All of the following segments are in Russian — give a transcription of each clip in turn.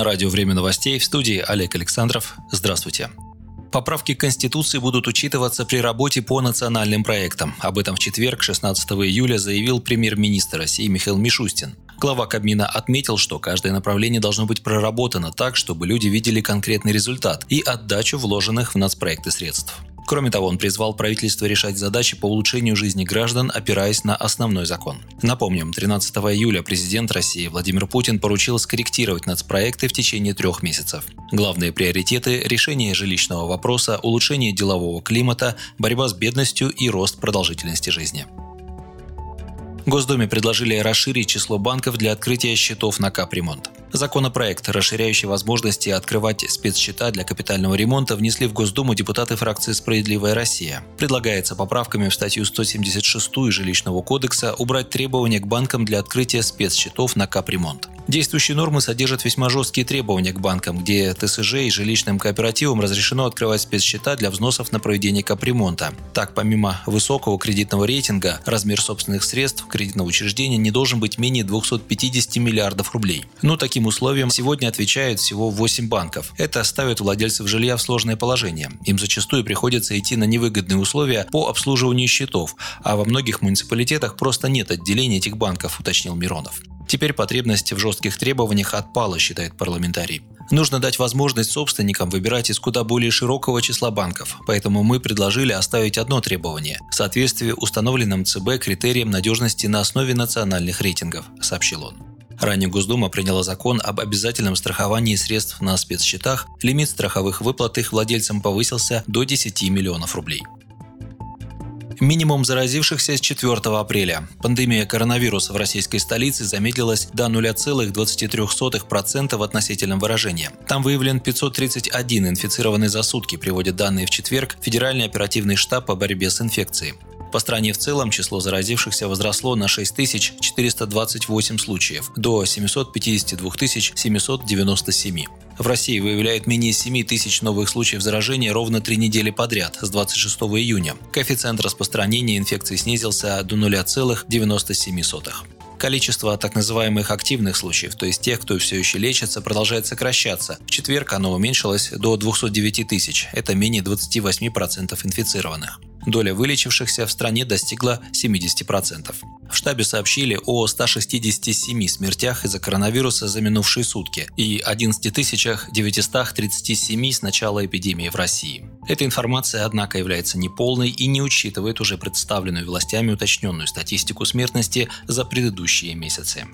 На радио «Время новостей» в студии Олег Александров. Здравствуйте. Поправки к Конституции будут учитываться при работе по национальным проектам. Об этом в четверг, 16 июля, заявил премьер-министр России Михаил Мишустин. Глава Кабмина отметил, что каждое направление должно быть проработано так, чтобы люди видели конкретный результат и отдачу вложенных в нацпроекты средств. Кроме того, он призвал правительство решать задачи по улучшению жизни граждан, опираясь на основной закон. Напомним, 13 июля президент России Владимир Путин поручил скорректировать нацпроекты в течение трех месяцев. Главные приоритеты – решение жилищного вопроса, улучшение делового климата, борьба с бедностью и рост продолжительности жизни. Госдуме предложили расширить число банков для открытия счетов на капремонт. Законопроект, расширяющий возможности открывать спецсчета для капитального ремонта, внесли в Госдуму депутаты фракции «Справедливая Россия». Предлагается поправками в статью 176 Жилищного кодекса убрать требования к банкам для открытия спецсчетов на капремонт. Действующие нормы содержат весьма жесткие требования к банкам, где ТСЖ и жилищным кооперативам разрешено открывать спецсчета для взносов на проведение капремонта. Так, помимо высокого кредитного рейтинга, размер собственных средств кредитного учреждения не должен быть менее 250 миллиардов рублей. Но таким условиям сегодня отвечают всего 8 банков. Это ставит владельцев жилья в сложное положение. Им зачастую приходится идти на невыгодные условия по обслуживанию счетов, а во многих муниципалитетах просто нет отделения этих банков, уточнил Миронов. Теперь потребность в жестких требованиях отпала, считает парламентарий. Нужно дать возможность собственникам выбирать из куда более широкого числа банков, поэтому мы предложили оставить одно требование – в соответствии установленным ЦБ критериям надежности на основе национальных рейтингов, сообщил он. Ранее Госдума приняла закон об обязательном страховании средств на спецсчетах, лимит страховых выплат их владельцам повысился до 10 миллионов рублей. Минимум заразившихся с 4 апреля. Пандемия коронавируса в российской столице замедлилась до 0,23% в относительном выражении. Там выявлен 531 инфицированный за сутки, приводят данные в четверг Федеральный оперативный штаб по борьбе с инфекцией. По стране в целом число заразившихся возросло на 6428 случаев до 752 797. В России выявляют менее 7 тысяч новых случаев заражения ровно три недели подряд, с 26 июня. Коэффициент распространения инфекции снизился до 0,97. Количество так называемых активных случаев, то есть тех, кто все еще лечится, продолжает сокращаться. В четверг оно уменьшилось до 209 тысяч, это менее 28% инфицированных. Доля вылечившихся в стране достигла 70%. В штабе сообщили о 167 смертях из-за коронавируса за минувшие сутки и 11 937 с начала эпидемии в России. Эта информация, однако, является неполной и не учитывает уже представленную властями уточненную статистику смертности за предыдущие месяцы.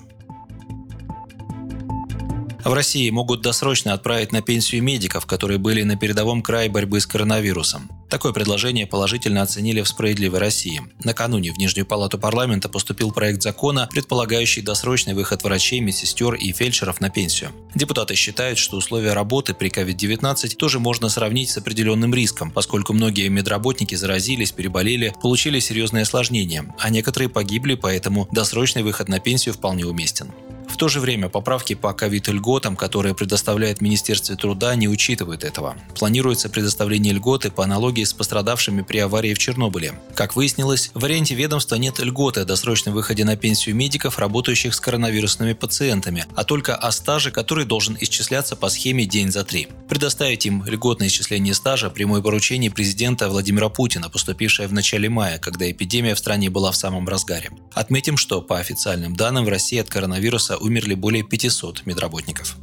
В России могут досрочно отправить на пенсию медиков, которые были на передовом крае борьбы с коронавирусом. Такое предложение положительно оценили в «Справедливой России». Накануне в Нижнюю палату парламента поступил проект закона, предполагающий досрочный выход врачей, медсестер и фельдшеров на пенсию. Депутаты считают, что условия работы при COVID-19 тоже можно сравнить с определенным риском, поскольку многие медработники заразились, переболели, получили серьезные осложнения, а некоторые погибли, поэтому досрочный выход на пенсию вполне уместен. В то же время поправки по ковид-льготам, которые предоставляет Министерство труда, не учитывают этого. Планируется предоставление льготы по аналогии с пострадавшими при аварии в Чернобыле. Как выяснилось, в варианте ведомства нет льготы о досрочном выходе на пенсию медиков, работающих с коронавирусными пациентами, а только о стаже, который должен исчисляться по схеме день за три. Предоставить им льготное исчисление стажа – прямое поручение президента Владимира Путина, поступившее в начале мая, когда эпидемия в стране была в самом разгаре. Отметим, что по официальным данным в России от коронавируса умерли более 500 медработников.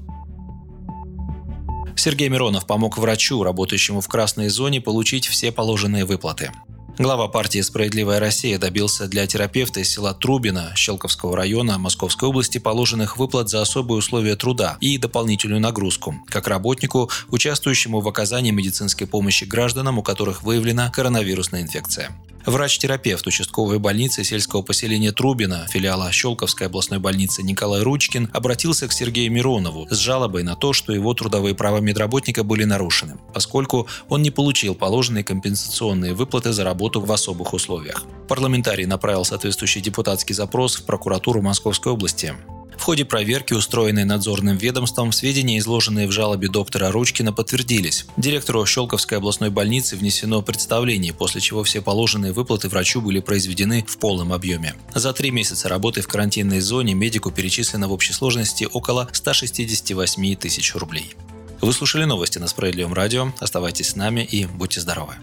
Сергей Миронов помог врачу, работающему в красной зоне, получить все положенные выплаты. Глава партии «Справедливая Россия» добился для терапевта из села Трубина Щелковского района Московской области положенных выплат за особые условия труда и дополнительную нагрузку, как работнику, участвующему в оказании медицинской помощи гражданам, у которых выявлена коронавирусная инфекция. Врач-терапевт участковой больницы сельского поселения Трубина, филиала Щелковской областной больницы Николай Ручкин, обратился к Сергею Миронову с жалобой на то, что его трудовые права медработника были нарушены, поскольку он не получил положенные компенсационные выплаты за работу в особых условиях. Парламентарий направил соответствующий депутатский запрос в прокуратуру Московской области. Ходе проверки, устроенной надзорным ведомством, сведения, изложенные в жалобе доктора Ручкина, подтвердились. Директору Щелковской областной больницы внесено представление, после чего все положенные выплаты врачу были произведены в полном объеме. За три месяца работы в карантинной зоне медику перечислено в общей сложности около 168 тысяч рублей. Вы слушали новости на Справедливом радио. Оставайтесь с нами и будьте здоровы.